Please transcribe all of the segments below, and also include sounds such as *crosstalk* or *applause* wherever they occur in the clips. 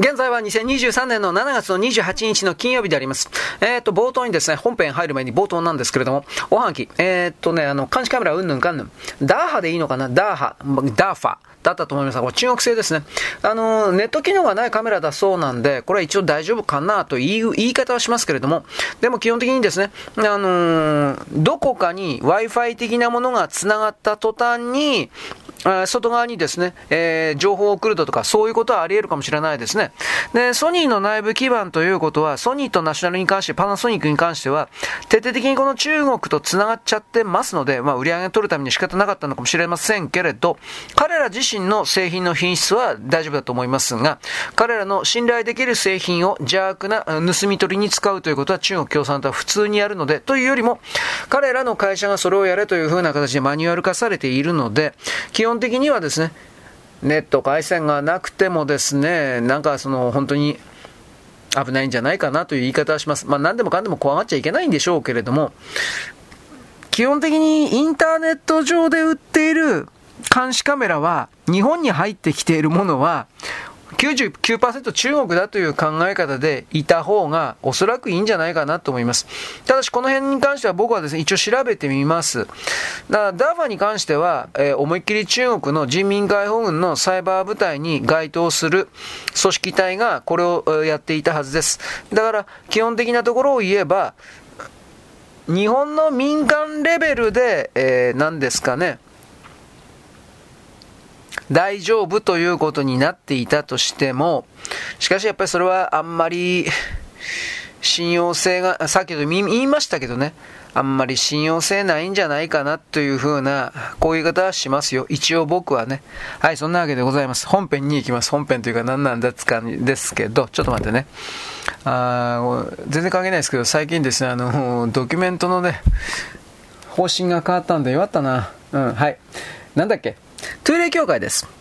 現在は2023年の7月の28日の金曜日であります。えっ、ー、と、冒頭にですね、本編入る前に冒頭なんですけれども、おはがき、えっ、ー、とね、あの、監視カメラうんぬんかんぬん。ダーハでいいのかな？ダーハ、ダーファ。だったと思いますが、これ中国製ですね。あの、ネット機能がないカメラだそうなんで、これは一応大丈夫かなという言い方はしますけれども、でも基本的にですね、あのどこかに Wi-Fi 的なものが繋がった途端に、外側にですね、えー、情報を送るだとか、そういうことはあり得るかもしれないですね。で、ソニーの内部基盤ということは、ソニーとナショナルに関して、パナソニックに関しては、徹底的にこの中国と繋がっちゃってますので、まあ、売り上げを取るために仕方なかったのかもしれませんけれど、彼ら自身の製品の品質は大丈夫だと思いますが、彼らの信頼できる製品を邪悪な盗み取りに使うということは中国共産党は普通にやるので、というよりも、彼らの会社がそれをやれというふうな形でマニュアル化されているので、基本本的にはですね、ネット回線がなくてもですね、なんかその本当に危ないんじゃないかなという言い方はします。まあ何でもかんでも怖がっちゃいけないんでしょうけれども、基本的にインターネット上で売っている監視カメラは、日本に入ってきているものは、99%中国だという考え方でいた方がおそらくいいんじゃないかなと思います。ただしこの辺に関しては僕はですね、一応調べてみます。だからダーファに関しては、えー、思いっきり中国の人民解放軍のサイバー部隊に該当する組織体がこれをやっていたはずです。だから基本的なところを言えば、日本の民間レベルで、えー、何ですかね、大丈夫ということになっていたとしても、しかしやっぱりそれはあんまり信用性が、さっき言いましたけどね、あんまり信用性ないんじゃないかなというふうな、こういう言い方はしますよ。一応僕はね。はい、そんなわけでございます。本編に行きます。本編というか何なんだつかですけど、ちょっと待ってね。あ全然関係ないですけど、最近ですね、あの、ドキュメントのね、方針が変わったんで、よかったな。うん、はい。なんだっけ？トゥーレ協会です。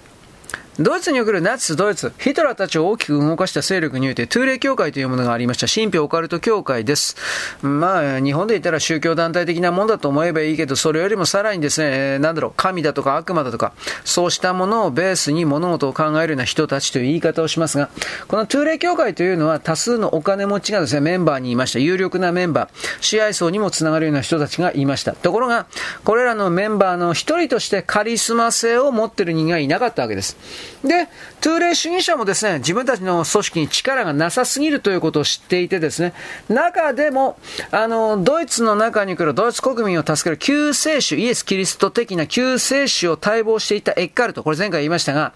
ドイツにおけるナチスドイツ、ヒトラーたちを大きく動かした勢力において、トゥーレ協会というものがありました。神秘オカルト協会です。まあ、日本で言ったら宗教団体的なもんだと思えばいいけど、それよりもさらにですね、なんだろう、神だとか悪魔だとか、そうしたものをベースに物事を考えるような人たちという言い方をしますが、このトゥーレ協会というのは多数のお金持ちがですね、メンバーにいました。有力なメンバー、支配層にもつながるような人たちがいました。ところが、これらのメンバーの一人としてカリスマ性を持っている人がいなかったわけです。で、トゥーレイ主義者もですね、自分たちの組織に力がなさすぎるということを知っていてですね、中でも、あの、ドイツの中に来るドイツ国民を助ける救世主、イエス・キリスト的な救世主を待望していたエッカルト、これ前回言いましたが、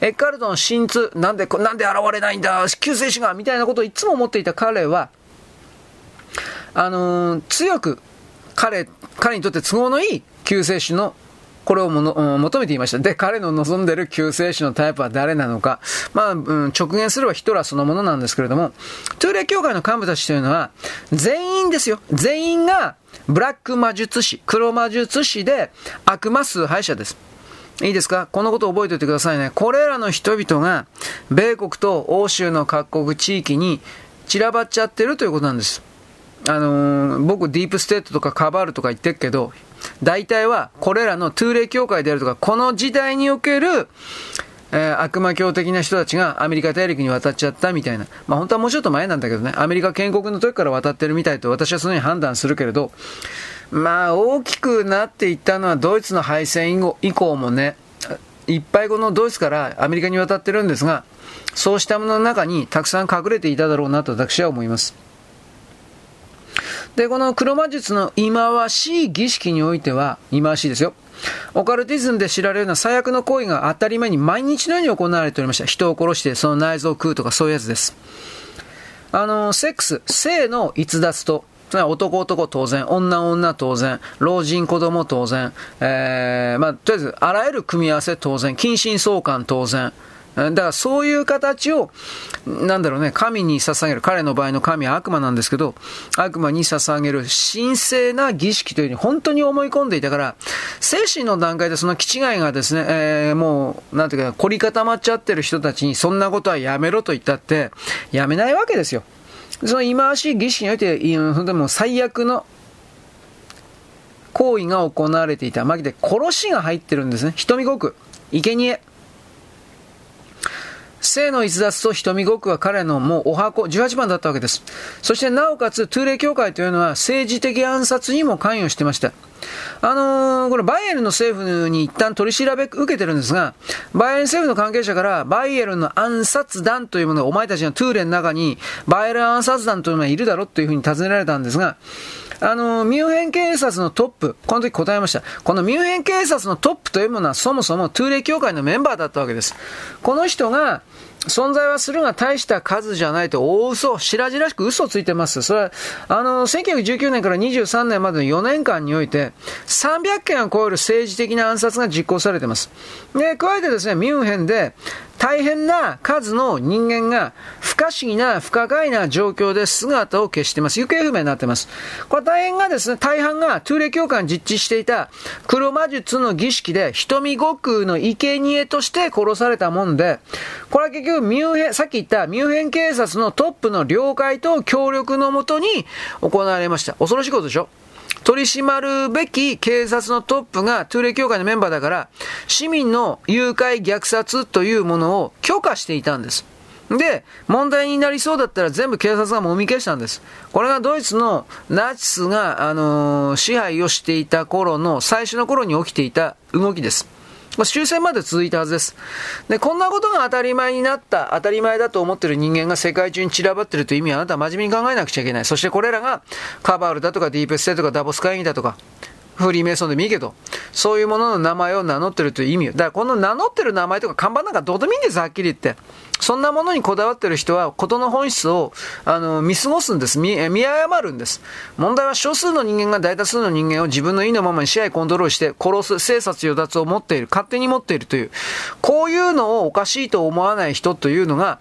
エッカルトの真通、なんで、なんで現れないんだ、救世主が、みたいなことをいつも思っていた彼は、あの、強く彼、彼にとって都合のいい救世主のこれをもの求めていました。で、彼の望んでる救世主のタイプは誰なのか。まあ、うん、直言すればヒトラーそのものなんですけれども、トゥーレ教会の幹部たちというのは、全員ですよ。全員が、ブラック魔術師、黒魔術師で悪魔崇拝者です。いいですか？このことを覚えておいてくださいね。これらの人々が、米国と欧州の各国地域に散らばっちゃってるということなんです。あのー、僕、ディープステートとかカバールとか言ってるけど、大体はこれらのトゥーレ協会であるとか、この時代における、えー、悪魔教的な人たちがアメリカ大陸に渡っちゃったみたいな。まあ本当はもうちょっと前なんだけどね、アメリカ建国の時から渡ってるみたいと私はそのように判断するけれど、まあ大きくなっていったのはドイツの敗戦以降もね、いっぱいこのドイツからアメリカに渡ってるんですが、そうしたものの中にたくさん隠れていただろうなと私は思います。で、この黒魔術の忌まわしい儀式においては、忌まわしいですよ。オカルティズムで知られるような最悪の行為が当たり前に毎日のように行われておりました。人を殺してその内臓を食うとかそういうやつです。あの、セックス、性の逸脱と、男男当然、女女当然、老人子供当然、えー、まあ、とりあえず、あらゆる組み合わせ当然、近親相関当然、だからそういう形を、なんだろうね、神に捧げる。彼の場合の神は悪魔なんですけど、悪魔に捧げる神聖な儀式というふうに本当に思い込んでいたから、精神の段階でその気違いがですね、えー、もう、なんていうか、凝り固まっちゃってる人たちにそんなことはやめろと言ったって、やめないわけですよ。その忌まわしい儀式において、でも最悪の行為が行われていた。まぎで殺しが入ってるんですね。瞳ごく。生贄生の逸脱と瞳ごくは彼のもうお箱、18番だったわけです。そしてなおかつ、トゥーレ教会というのは政治的暗殺にも関与してました。あのー、これバイエルンの政府に一旦取り調べ受けてるんですが、バイエルン政府の関係者からバイエルンの暗殺団というものがお前たちのトゥーレの中にバイエルン暗殺団というのがいるだろうというふうに尋ねられたんですが、あの、ミュンヘン警察のトップ、この時答えました。このミュンヘン警察のトップというものはそもそもトゥーレ協会のメンバーだったわけです。この人が、存在はするが大した数じゃないと大嘘、白々しく嘘をついてます。それは、あの、1919年から23年までの4年間において、300件を超える政治的な暗殺が実行されてます。で、加えてですね、ミュンヘンで、大変な数の人間が不可思議な不可解な状況で姿を消しています。行方不明になっています。これ大変がですね、大半がトゥーレ教会に実地していた黒魔術の儀式で瞳悟空の生贄として殺されたもんで、これは結局ミュンヘン、さっき言ったミュンヘン警察のトップの了解と協力のもとに行われました。恐ろしいことでしょ？取り締まるべき警察のトップがトゥーレ協会のメンバーだから、市民の誘拐虐殺というものを許可していたんです。で、問題になりそうだったら全部警察がもみ消したんです。これがドイツのナチスが、あのー、支配をしていた頃の最初の頃に起きていた動きです。まあ、終戦まで続いたはずです。で、こんなことが当たり前になった、当たり前だと思ってる人間が世界中に散らばってるという意味はあなたは真面目に考えなくちゃいけない。そしてこれらがカバールだとかディープステとかダボス会議だとか、フリーメイソンでもいいけど、そういうものの名前を名乗ってるという意味。だからこの名乗ってる名前とか看板なんかどうでもいいんです、はっきり言って。そんなものにこだわってる人は、ことの本質を、あの、見過ごすんです。見、見誤るんです。問題は少数の人間が大多数の人間を自分の意のままに支配コントロールして殺す、生殺与奪を持っている、勝手に持っているという、こういうのをおかしいと思わない人というのが、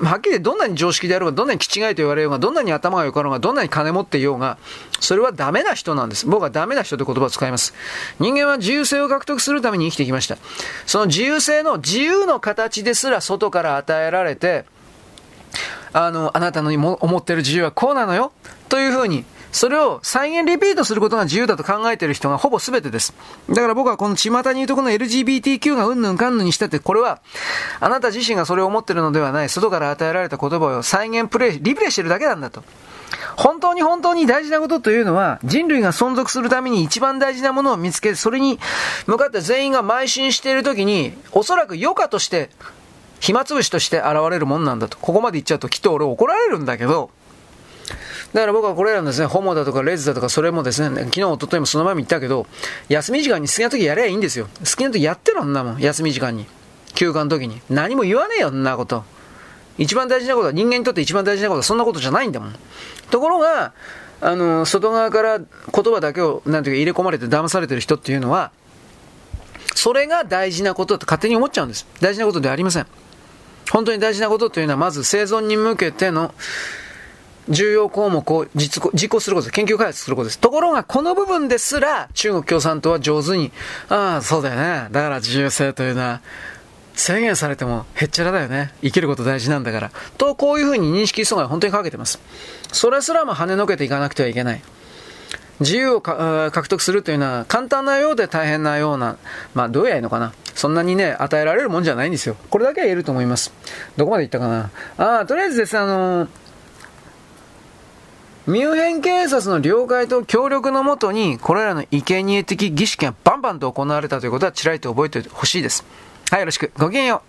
はっきりどんなに常識であろうが、どんなに気違いと言われようが、どんなに頭が良かろうが、どんなに金持っていようが、それはダメな人なんです。僕はダメな人という言葉を使います。人間は自由性を獲得するために生きてきました。その自由性の自由の形ですら外から与えられて、あの、あなたの思ってる自由はこうなのよというふうにそれを再現リピートすることが自由だと考えている人がほぼ全てです。だから僕はこの巷に言うとこの LGBTQ がうんぬんかんぬんにしたって、これは、あなた自身がそれを思ってるのではない、外から与えられた言葉を再現プレイ、リプレイしてるだけなんだと。本当に本当に大事なことというのは、人類が存続するために一番大事なものを見つけて、それに向かって全員が邁進しているときに、おそらく余暇として、暇つぶしとして現れるもんなんだと。ここまで言っちゃうときっと俺怒られるんだけど、だから僕はこれらのですね、ホモだとかレズだとかそれもですね、昨日、一昨日もその前も言ったけど、休み時間に好きな時やればいいんですよ。好きな時やってろ、んなもん。休み時間に。休暇の時に。何も言わねえよ、んなこと。一番大事なことは、人間にとって一番大事なことはそんなことじゃないんだもん。ところが、あの、外側から言葉だけを、なんていうか入れ込まれて騙されてる人っていうのは、それが大事なことだと勝手に思っちゃうんです。大事なことではありません。本当に大事なことというのは、まず生存に向けての、重要項目を実実行することです。研究開発することです。ところが、この部分ですら、中国共産党は上手に、ああ、そうだよね。だから自由性というのは、制限されてもへっちゃらだよね。生きること大事なんだから。と、こういうふうに認識阻害本当にかけてます。それすらも跳ねのけていかなくてはいけない。自由を獲得するというのは簡単なようで大変なような、まあどうやいいのかな。そんなにね、与えられるもんじゃないんですよ。これだけは言えると思います。どこまで言ったかな。ああ、とりあえずです、あのーミュンヘン警察の了解と協力のもとに、これらの生贄的儀式がバンバンと行われたということは、ちらりと覚えてほしいです。はい、よろしく。ごきげんよ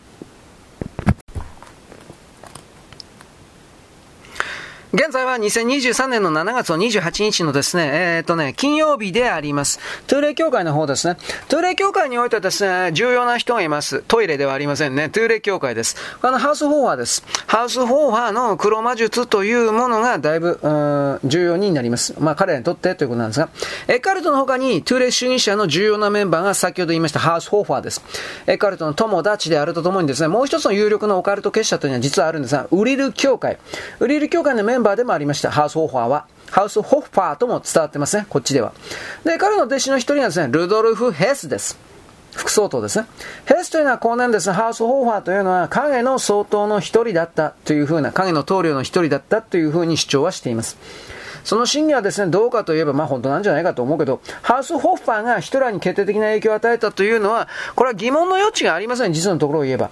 う。現在は2023年の7月の28日のですね、えっ、ー、とね、金曜日であります。トゥーレ教会の方ですね。トゥーレ教会においてはですね、重要な人がいます。トイレではありませんね。トゥーレ教会です。あの、ハウスホーファーです。ハウスホーファーの黒魔術というものがだいぶ、重要になります。まあ、彼らにとってということなんですが、エカルトの他にトゥーレ主義者の重要なメンバーが先ほど言いましたハウスホーファーです。エカルトの友達であるとともにですね、もう一つの有力なオカルト結社というのは実はあるんですが、ウリル教会。ウリル教会のメンバーでもありました、ハウスホッファーは。ハウスホッファーとも伝わってますね、こっちでは。で、彼の弟子の一人がですね、ルドルフ・ヘスです。副総統ですね。ヘスというのは後年ですね、ハウスホーファーというのは影の総統の一人だったというふうな、影の棟梁の一人だったというふうに主張はしています。その真偽はですね、どうかといえば、まあ本当なんじゃないかと思うけど、ハウスホッファーがヒトラーに決定的な影響を与えたというのは、これは疑問の余地がありません、実のところを言えば。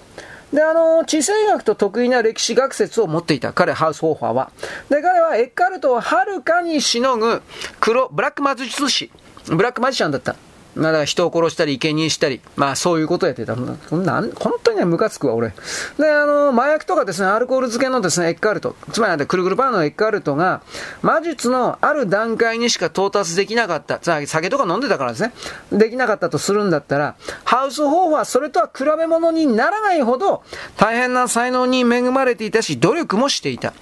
で、あの、地政学と得意な歴史学説を持っていた。彼、ハウスホーファーは。で、彼はエッカルトをはるかにしのぐ黒、ブラック魔術師、ブラックマジシャンだった。まだ人を殺したり、生贄したり、まあそういうことやってた。なん本当にね、ムカつくわ、俺。で、あの、麻薬とかですね、アルコール漬けのですね、エッカルト、つまりくるくるパンのエッカルトが、魔術のある段階にしか到達できなかった、つまり酒とか飲んでたからですね、できなかったとするんだったら、ハウスホーフはそれとは比べ物にならないほど、大変な才能に恵まれていたし、努力もしていた。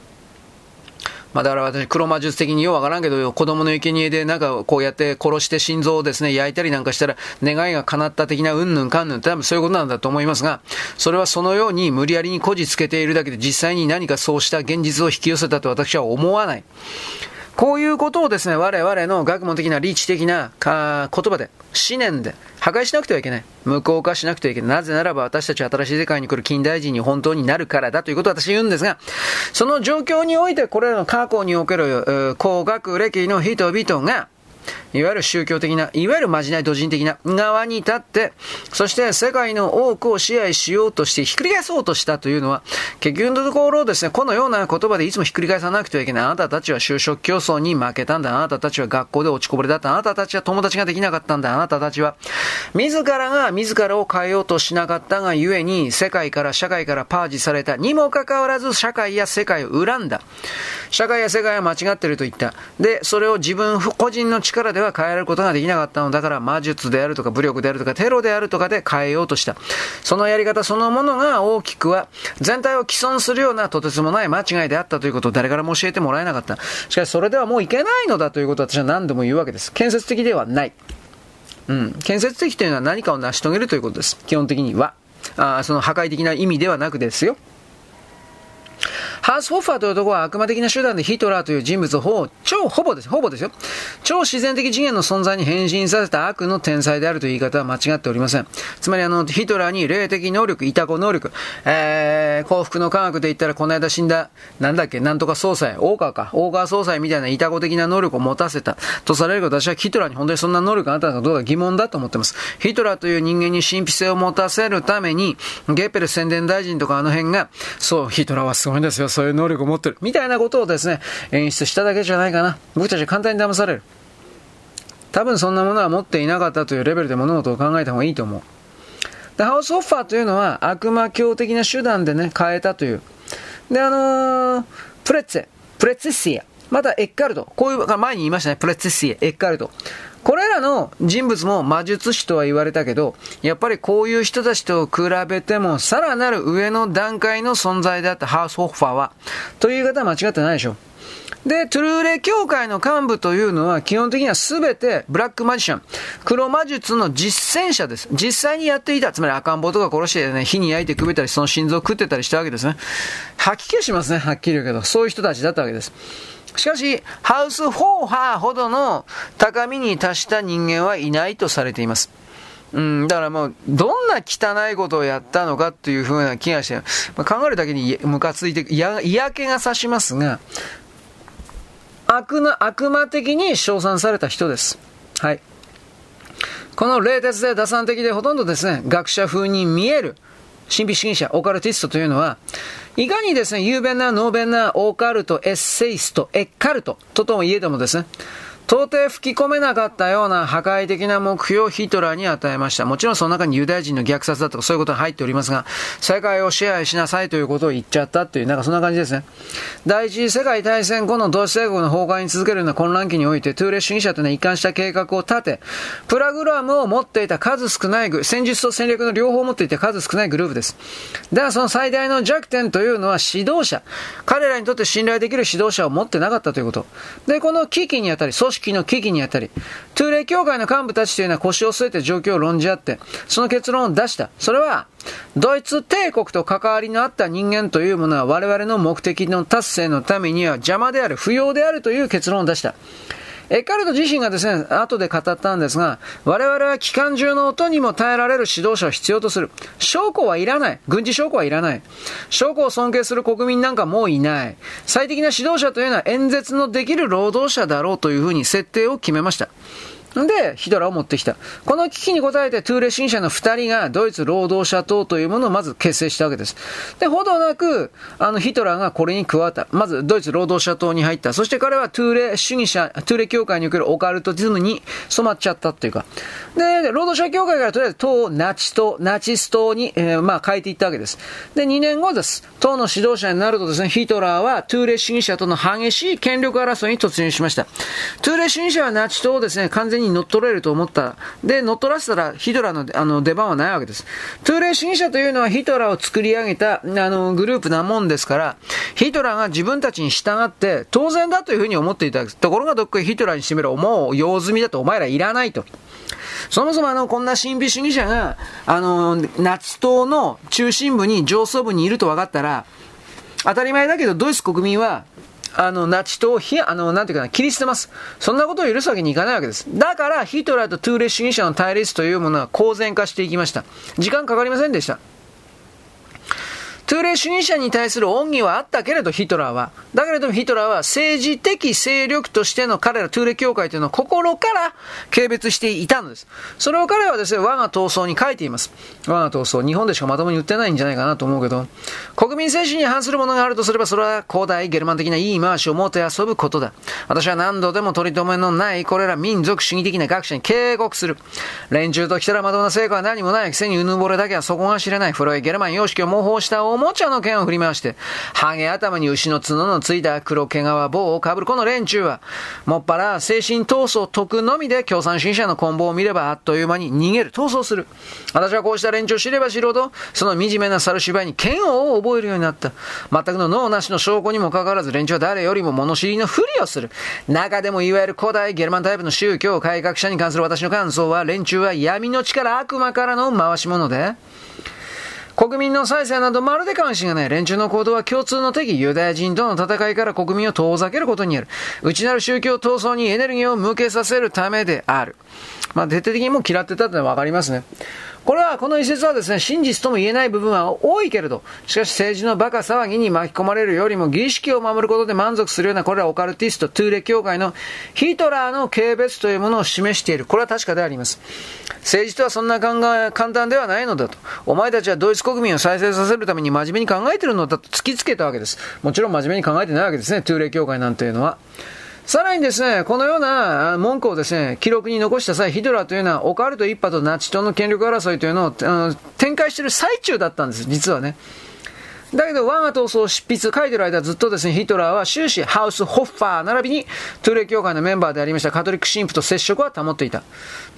まあ、だから私、黒魔術的にようわからんけど、子供の生贄でなんかこうやって殺して心臓をですね、焼いたりなんかしたら、願いが叶った的なうんぬんかんぬんって多分そういうことなんだと思いますが、それはそのように無理やりにこじつけているだけで実際に何かそうした現実を引き寄せたと私は思わない。こういうことをですね、我々の学問的な、理知的な言葉で、思念で破壊しなくてはいけない。無効化しなくてはいけない。なぜならば私たちは新しい世界に来る近代人に本当になるからだということを私言うんですが、その状況においてこれらの過去における高学歴の人々が、いわゆる宗教的な、いわゆるまじない土人的な側に立って、そして世界の多くを支配しようとしてひっくり返そうとしたというのは、結局のところですね、このような言葉でいつもひっくり返さなくてはいけない。あなたたちは就職競争に負けたんだ。あなたたちは学校で落ちこぼれだった。あなたたちは友達ができなかったんだ。あなたたちは、自らが自らを変えようとしなかったがゆえに、世界から社会からパージされたにもかかわらず、社会や世界を恨んだ。社会や世界は間違ってると言った。で、それを自分個人の力では変えられることができなかったのだから魔術であるとか武力であるとかテロであるとかで変えようとした。そのやり方そのものが大きくは全体を既存するようなとてつもない間違いであったということを誰からも教えてもらえなかった。しかしそれではもういけないのだということを私は何度も言うわけです。建設的ではない。うん。建設的というのは何かを成し遂げるということです。基本的には。あその破壊的な意味ではなくですよ。ハース・ホッファーという男は悪魔的な手段でヒトラーという人物を超ほぼです、ほぼですよ。超自然的次元の存在に変身させた悪の天才であるという言い方は間違っておりません。つまりあの、ヒトラーに霊的能力、イタコ能力、えー、幸福の科学で言ったらこの間死んだ、なんだっけ、なんとか総裁、大川か、大川総裁みたいなイタコ的な能力を持たせたとされるけど、私はヒトラーに本当にそんな能力があったのかどうか疑問だと思ってます。ヒトラーという人間に神秘性を持たせるために、ゲッペル宣伝大臣とかあの辺が、そう、ヒトラーはすごいんですよ。そういう能力を持ってる。みたいなことをですね、演出しただけじゃないかな。僕たち簡単に騙される。多分そんなものは持っていなかったというレベルで物事を考えた方がいいと思う。で、ハウスオファーというのは悪魔教的な手段でね、変えたという。で、あのー、プレッツェ、プレッツェシア、またエッカルト、こういう、前に言いましたね、プレッツェシア、エッカルト。これらの人物も魔術師とは言われたけど、やっぱりこういう人たちと比べても、さらなる上の段階の存在であったハウスホッファーは、という言い方は間違ってないでしょ。で、トゥルーレ教会の幹部というのは基本的には全てブラックマジシャン、黒魔術の実践者です。実際にやっていた。つまり赤ん坊とか殺してね、火に焼いてくべたり、その心臓を食ってたりしたわけですね。吐き気しますね、はっきり言うけど。そういう人たちだったわけです。しかし、ハウスフォーハーほどの高みに達した人間はいないとされています。うん、だからもう、どんな汚いことをやったのかっていうふうな気がして、まあ、考えるだけにムカついて、嫌気がさしますが、悪な、悪魔的に称賛された人です。はい。この冷徹で打算的でほとんどですね、学者風に見える、神秘主義者、オカルティストというのは、いかにですね、雄弁な、能弁な、オカルト、エッセイスト、エッカルトとともいえてもですね、到底吹き込めなかったような破壊的な目標をヒトラーに与えました。もちろんその中にユダヤ人の虐殺だとかそういうことが入っておりますが、世界を支配しなさいということを言っちゃったっていう、なんかそんな感じですね。第一次世界大戦後の同志帝国の崩壊に続けるような混乱期において、トゥーレ主義者というのは一貫した計画を立て、プラグラムを持っていた数少ない、戦術と戦略の両方を持っていた数少ないグループです。だからその最大の弱点というのは指導者。彼らにとって信頼できる指導者を持ってなかったということ。で、この危機にあたり、織の危機にあたり、トゥーレイ協会の幹部たちというのは腰を据えて状況を論じ合って、その結論を出した。それは、ドイツ帝国と関わりのあった人間というものは我々の目的の達成のためには邪魔である、不要であるという結論を出した。エッカルト自身がですね、後で語ったんですが、我々は機関銃の音にも耐えられる指導者を必要とする。証拠はいらない。軍事証拠はいらない。証拠を尊敬する国民なんかもういない。最適な指導者というのは演説のできる労働者だろうというふうに設定を決めました。で、ヒトラーを持ってきた。この危機に応えて、トゥーレ新社の二人がドイツ労働者党というものをまず結成したわけです。で、ほどなく、あの、ヒトラーがこれに加わった。まず、ドイツ労働者党に入った。そして彼はトゥーレ主義者、トゥーレ協会におけるオカルトティズムに染まっちゃったっていうか。で、労働者協会からとりあえず党をナチ党、ナチス党に、えー、まあ変えていったわけです。で、2年後です。党の指導者になるとですね、ヒトラーはトゥーレ主義者との激しい権力争いに突入しました。トゥーレ主義者はナチ党をですね、完全にに乗っ取れると思った。で、乗っ取らせたらヒトラーのあの出番はないわけです。トゥーレ主義者というのはヒトラーを作り上げたあのグループなもんですから、ヒトラーが自分たちに従って当然だというふうに思っていた。ところがどっかヒトラーにしてみろ、もう用済みだとお前らいらないと。そもそもあの、こんな神秘主義者が、あの、ナチ党の中心部に上層部にいると分かったら、当たり前だけど、ドイツ国民は、あの、ナチ党をひ、あの、なんていうかな、切り捨てます。そんなことを許すわけにいかないわけです。だから、ヒトラーとトゥーレ主義者の対立というものは公然化していきました。時間かかりませんでした。トゥーレ主義者に対する恩義はあったけれど、ヒトラーは。だけれどもヒトラーは政治的勢力としての彼らトゥーレ協会というのを心から軽蔑していたのです。それを彼はですね、我が闘争に書いています。我が闘争、日本でしかまともに売ってないんじゃないかなと思うけど、国民精神に反するものがあるとすれば、それは古代ゲルマン的な言い回しをもて遊ぶことだ。私は何度でも取り留めのないこれら民族主義的な学者に警告する。連中と来たらまともな成果は何もないくせにうぬぼれだけはそこが知れない古いゲルマン様式を模倣したおもちゃの剣を振り回して、ハゲ頭に牛の角のついた黒毛皮棒をかぶるこの連中は、もっぱら精神闘争を解くのみで共産主義者の棍棒を見ればあっという間に逃げる、逃走する。私はこうした連中を知れば知るほど、その惨めな猿芝居に剣を覚えるようになった。全くの脳なしの証拠にもかかわらず、連中は誰よりも物知りのふりをする。中でもいわゆる古代ゲルマンタイプの宗教改革者に関する私の感想は、連中は闇の力、悪魔からの回し物で、国民の再生などまるで関心がない連中の行動は共通の敵、ユダヤ人との戦いから国民を遠ざけることにある。内なる宗教闘争にエネルギーを向けさせるためである。まあ、徹底的にも嫌ってたってのはわかりますね。これは、この一節はですね、真実とも言えない部分は多いけれど、しかし政治の馬鹿騒ぎに巻き込まれるよりも儀式を守ることで満足するような、これはオカルティスト、トゥーレ教会のヒトラーの軽蔑というものを示している。これは確かであります。政治とはそんな考え、簡単ではないのだと。お前たちはドイツ国民を再生させるために真面目に考えてるのだと突きつけたわけです。もちろん真面目に考えてないわけですね、トゥーレ教会なんていうのは。さらにですね、このような文句をですね、記録に残した際、ヒドラというのはオカルト一派とナチ党の権力争いというのを展開している最中だったんです、実はね。だけど、我が闘争を執筆、書いてる間ずっとですね、ヒトラーは終始ハウス・ホッファー並びにトゥーレ教会のメンバーでありましたカトリック神父と接触は保っていた。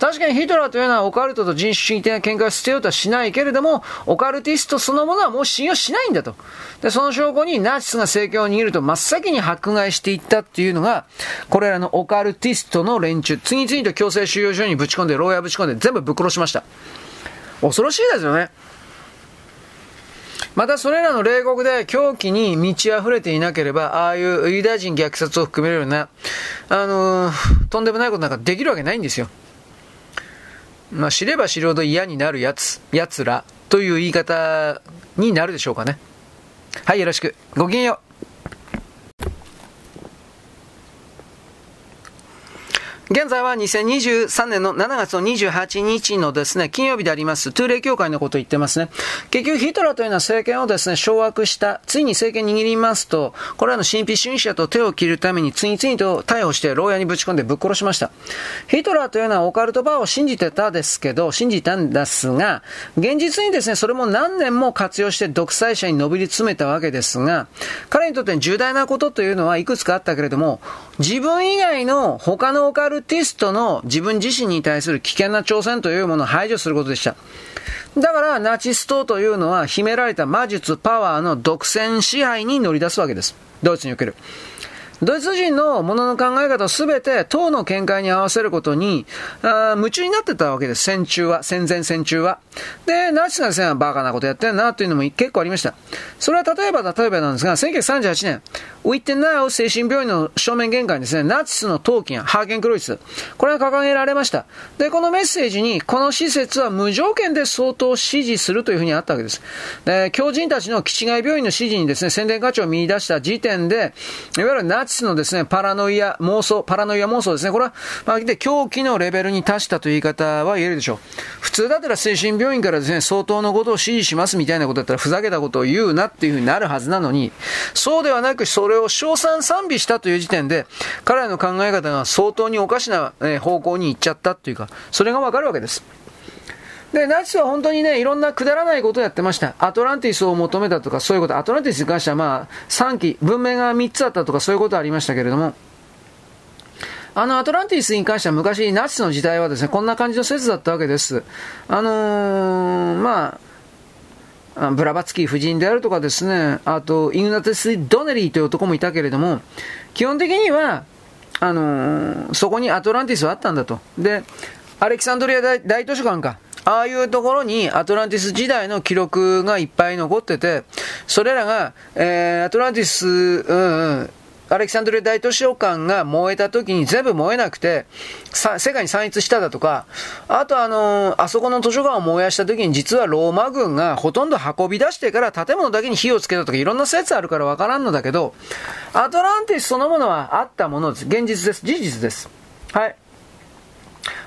確かにヒトラーというのはオカルトと人種主義的な見解を捨てようとはしないけれども、オカルティストそのものはもう信用しないんだと。で、その証拠にナチスが政権を握ると真っ先に迫害していったっていうのが、これらのオカルティストの連中、次々と強制収容所にぶち込んで、牢屋ぶち込んで全部ぶっ殺しました。恐ろしいですよね。またそれらの冷酷で狂気に満ち溢れていなければ、ああいうユダヤ人虐殺を含めるような、あのー、とんでもないことなんかできるわけないんですよ。まあ、知れば知るほど嫌になるやつ、奴らという言い方になるでしょうかね。はい、よろしく。ごきげんよう。現在は2023年の7月の28日のですね、金曜日であります、トゥーレイ協会のことを言ってますね。結局ヒトラーというのは政権をですね、掌握した、ついに政権握りますと、これらの神秘主義者と手を切るために次々と逮捕して牢屋にぶち込んでぶっ殺しました。ヒトラーというのはオカルトバーを信じてたですけど、信じたんですが、現実にですね、それも何年も活用して独裁者に上り詰めたわけですが、彼にとって重大なことというのはいくつかあったけれども、自分以外の他のオカルトルティストの自分自身に対する危険な挑戦というものを排除することでした。だから、ナチス党というのは秘められた魔術、パワーの独占支配に乗り出すわけです。ドイツにおける。ドイツ人のものの考え方をすべて党の見解に合わせることにあ夢中になってたわけです。戦中は、戦前戦中は。で、ナチスがですね、バカなことやってるなというのも結構ありました。それは例えば例えばなんですが、1938年、ウィッテンナウ精神病院の正面玄関にですね、ナチスの闘金、ハーゲンクロイツ、これが掲げられました。で、このメッセージに、この施設は無条件で相当支持するというふうにあったわけです。で、狂人たちの気違い病院の指示にですね、宣伝課長を見出した時点で、いわゆるナチナチスのですね、パラノイア妄想、パラノイア妄想ですね。これは、まあ、で狂気のレベルに達したという言い方は言えるでしょう。普通だったら精神病院からですね、相当のことを指示しますみたいなことだったら、ふざけたことを言うなっていうふうになるはずなのに、そうではなく、それを称賛賛美したという時点で、彼らの考え方が相当におかしな方向に行っちゃったっていうか、それがわかるわけです。で、ナチスは本当にね、いろんなくだらないことをやってました。アトランティスを求めたとか、そういうこと。アトランティスに関してはまあ、3期、文明が3つあったとか、そういうことありましたけれども、あの、アトランティスに関しては昔、ナチスの時代はですね、こんな感じの説だったわけです。あのー、まあ、ブラバツキー夫人であるとかですね、あと、イグナテス・ドネリーという男もいたけれども、基本的には、あのー、そこにアトランティスはあったんだと。で、アレキサンドリア大大図書館か。ああいうところにアトランティス時代の記録がいっぱい残ってて、それらが、えー、アトランティス、うん、うん、アレキサンドリア大図書館が燃えた時に全部燃えなくて、世界に散逸しただとか、あとあのー、あそこの図書館を燃やした時に実はローマ軍がほとんど運び出してから建物だけに火をつけたとかいろんな説あるからわからんのだけど、アトランティスそのものはあったものです。現実です。事実です。はい。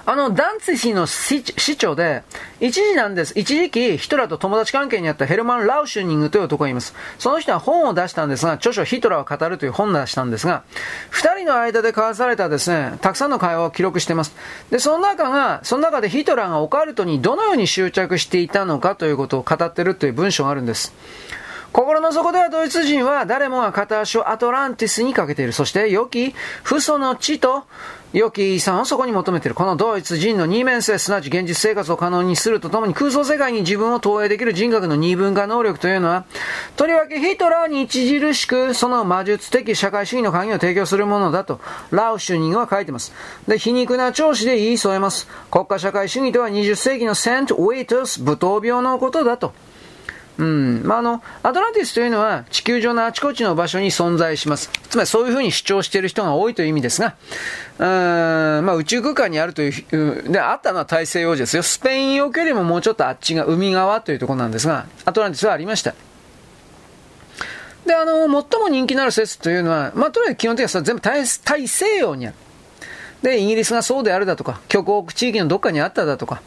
あの、ダンツィの市長で、一時なんです。一時期、ヒトラーと友達関係にあったヘルマン・ラウシュニングという男がいます。その人は本を出したんですが、著書ヒトラーを語るという本を出したんですが、二人の間で交わされたですね、たくさんの会話を記録しています。で、その中が、その中でヒトラーがオカルトにどのように執着していたのかということを語っているという文章があるんです。心の底ではドイツ人は誰もが片足をアトランティスにかけている。そして、良き父祖の地と良き遺産をそこに求めている。このドイツ人の二面性、すなわち現実生活を可能にするとともに空想世界に自分を投影できる人格の二分化能力というのは、とりわけヒトラーに著しくその魔術的社会主義の鍵を提供するものだと、ラウシュニングは書いています。で、皮肉な調子で言い添えます。国家社会主義とは20世紀のセント・ウェイトス、舞踏病のことだと。うん。まあ、あの、アトランティスというのは地球上のあちこちの場所に存在します。つまりそういうふうに主張している人が多いという意味ですが、うん、まあ、宇宙空間にあるという、で、あったのは大西洋ですよ。スペイン沖よりももうちょっとあっちが海側というところなんですが、アトランティスはありました。で、あの、最も人気のある説というのは、まあ、とにかく基本的には全部大大西洋にある。で、イギリスがそうであるだとか、極北地域のどっかにあっただとか、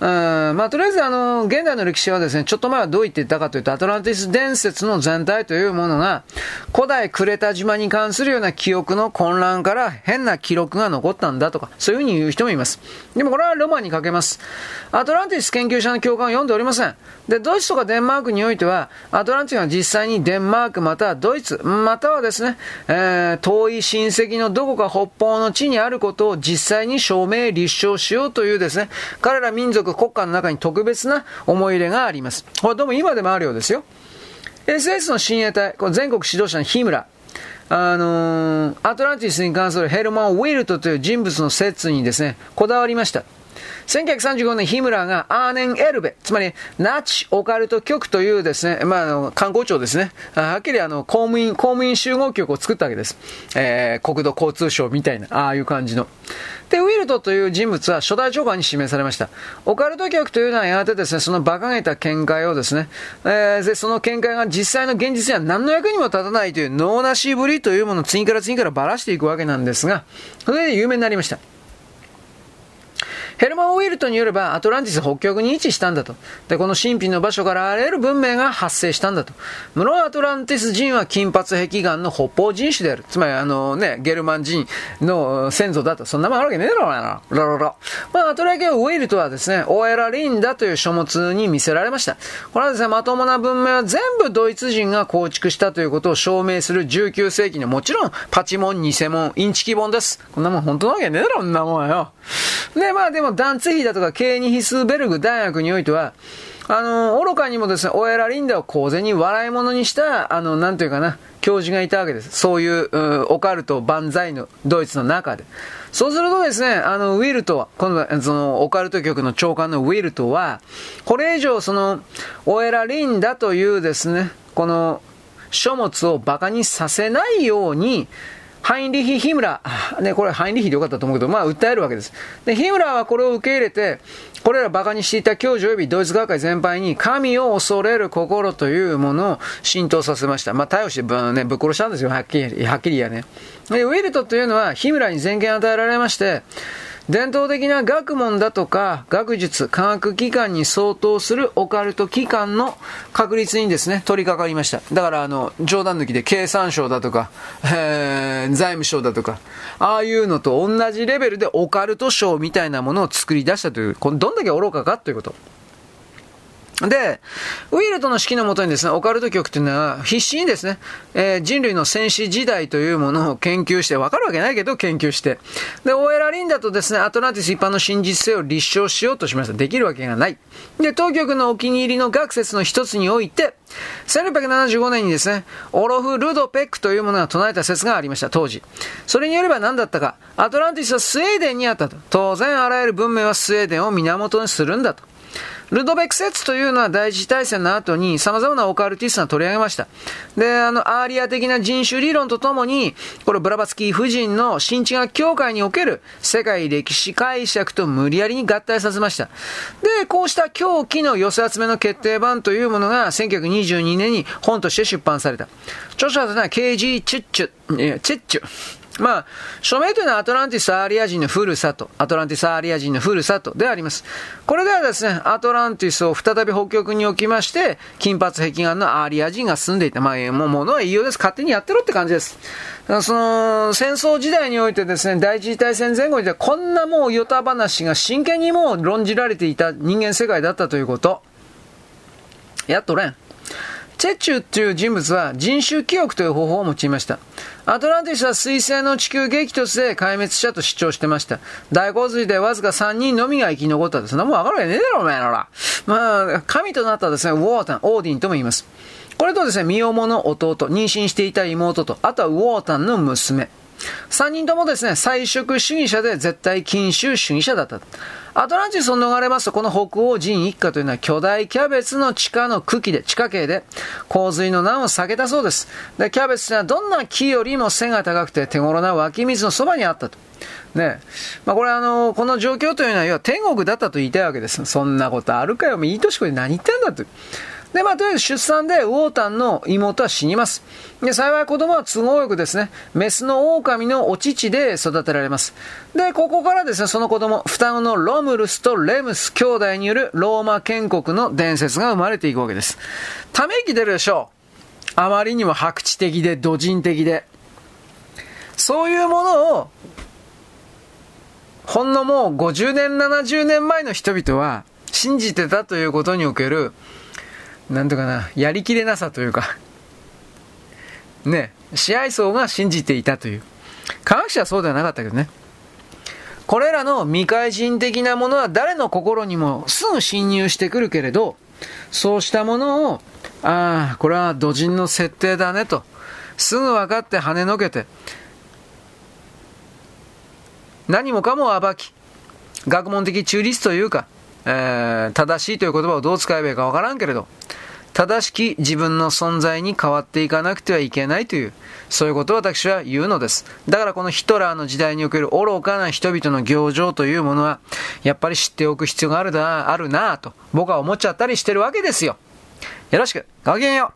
うん。まあ、とりあえずあの現代の歴史はですねちょっと前はどう言っていたかというとアトランティス伝説の全体というものが古代クレタ島に関するような記憶の混乱から変な記録が残ったんだとかそういうふうに言う人もいます。でもこれはロマンにかけます。アトランティス研究者の教官を読んでおりません。でドイツとかデンマークにおいてはアトランティスが実際にデンマークまたはドイツまたはですね、えー、遠い親戚のどこか北方の地にあることを実際に証明立証しようというですね彼ら民族族、国家の中に特別な思い入れがあります。これどうも今でもあるようですよ。SS の親衛隊、こ全国指導者の日村、あのー、アトランティスに関するヘルマン・ウィルトという人物の説にですね、こだわりました。1935年、ヒムラーがアーネン・エルベ、つまりナチ・オカルト局というですね、まあ、あの観光庁ですね、はっきりあの公務員、公務員集合局を作ったわけです。えー、国土交通省みたいな、ああいう感じの。で、ウィルトという人物は初代長官に指名されました。オカルト局というのはやがてですね、その馬鹿げた見解をですね、えー、で、その見解が実際の現実には何の役にも立たないという脳なしぶりというものを次から次からばらしていくわけなんですが、それで有名になりました。ヘルマン・ウィルトによれば、アトランティス北極に位置したんだと。で、この神秘の場所からあらゆる文明が発生したんだと。無論アトランティス人は金髪壁岩の北方人種である。つまり、あのね、ゲルマン人の先祖だと。そんなもんあるわけねえだろうな。ロロロ。まあ、アトラケウィルトはですね、オエラリンダという書物に見せられました。これはですね、まともな文明は全部ドイツ人が構築したということを証明する19世紀のもちろん、パチモン、偽物、インチキ本です。こんなもん本当なわけねえだろ、んなもんよ。で、まあでも、ダンツヒーだとか、ケーニヒスベルグ大学においては、あの、愚かにもですね、オエラリンダを公然に笑い物にした、あの、なんというかな、教授がいたわけです。そういう、うオカルト万歳のドイツの中で。そうするとですね、あの、ウィルトは、今度は、その、オカルト局の長官のウィルトは、これ以上、その、オエラリンダというですね、この、書物を馬鹿にさせないように、ハインリヒ・ヒムラ、ね、これハインリヒでよかったと思うけど、まあ、訴えるわけです。で、ヒムラはこれを受け入れて、これら馬鹿にしていた教授及びドイツ学会全般に、神を恐れる心というものを浸透させました。まあ、逮捕してぶ,、ね、ぶっ殺したんですよ、はっきり、はっきりやね。で、ウィルトというのは、ヒムラに全権与えられまして、伝統的な学問だとか学術、科学機関に相当するオカルト機関の確立にですね、取り掛かりました。だからあの、冗談抜きで経産省だとか、えー、財務省だとか、ああいうのと同じレベルでオカルト省みたいなものを作り出したという、このどんだけ愚かかということ。で、ウィルトの指揮のもとにですね、オカルト局というのは必死にですね、えー、人類の戦士時代というものを研究して、わかるわけないけど研究して、で、オエラ・リンダとですね、アトランティス一般の真実性を立証しようとしました。できるわけがない。で、当局のお気に入りの学説の一つにおいて、1675年にですね、オロフ・ルドペックというものが唱えた説がありました、当時。それによれば何だったか、アトランティスはスウェーデンにあったと。当然あらゆる文明はスウェーデンを源にするんだと。ルドベク説というのは第一次大戦の後に様々なオカルティストが取り上げました。で、あの、アーリア的な人種理論とともに、これブラバツキー夫人の新地学協会における世界歴史解釈と無理やりに合体させました。で、こうした狂気の寄せ集めの決定版というものが1922年に本として出版された。著者はですね、KG チュッチュ、チュッチュ。まあ、書名というのはアトランティス・アーリア人のふるさと、アトランティス・アーリア人のふるさとであります。これではですね、アトランティスを再び北極に置きまして、金髪碧眼のアーリア人が住んでいた。まあ、もう、ものは言いようです。勝手にやってろって感じです。その、戦争時代においてですね、第一次大戦前後にこんなもうヨタ話が真剣にもう論じられていた人間世界だったということ。やっとれん。チェチューという人物は人種記憶という方法を用いました。アトランティスは水星の地球激突で壊滅したと主張してました。大洪水でわずか3人のみが生き残ったそんなもんわかるわけねえだろ、お前らら。まあ、神となったですね、ウォータン、オーディンとも言います。これとですね、身重の弟、妊娠していた妹と、あとはウォータンの娘。3人ともですね、菜食主義者で絶対禁酒主義者だった。アトランティスを逃れますと、この北欧人一家というのは巨大キャベツの地下の茎で、地下茎で、洪水の難を避けたそうです。で、キャベツはどんな木よりも背が高くて手頃な湧き水のそばにあったと。ね。まあ、これあの、この状況というのは、要は天国だったと言いたいわけです。そんなことあるかよ。いい年こで何言ってんだと。で、まあ、とりあえず出産でウォータンの妹は死にます。で、幸い子供は都合よくですね、メスの狼のお乳で育てられます。で、ここからですね、その子供、双子のロムルスとレムス兄弟によるローマ建国の伝説が生まれていくわけです。ため息出るでしょう。あまりにも白地的で、土人的で。そういうものを、ほんのもう50年、70年前の人々は信じてたということにおけるなんとかな、やりきれなさというか *laughs* ね、支配層が信じていたという。科学者はそうではなかったけどね。これらの未開人的なものは誰の心にもすぐ侵入してくるけれど、そうしたものを、ああ、これは土人の設定だねと、すぐ分かって跳ねのけて、何もかも暴き、学問的中立というか、えー、正しいという言葉をどう使えばいいかわからんけれど、正しき自分の存在に変わっていかなくてはいけないという、そういうことを私は言うのです。だからこのヒトラーの時代における愚かな人々の行情というものは、やっぱり知っておく必要があるな、あるなと、僕は思っちゃったりしてるわけですよ。よろしく、ごきげんよう。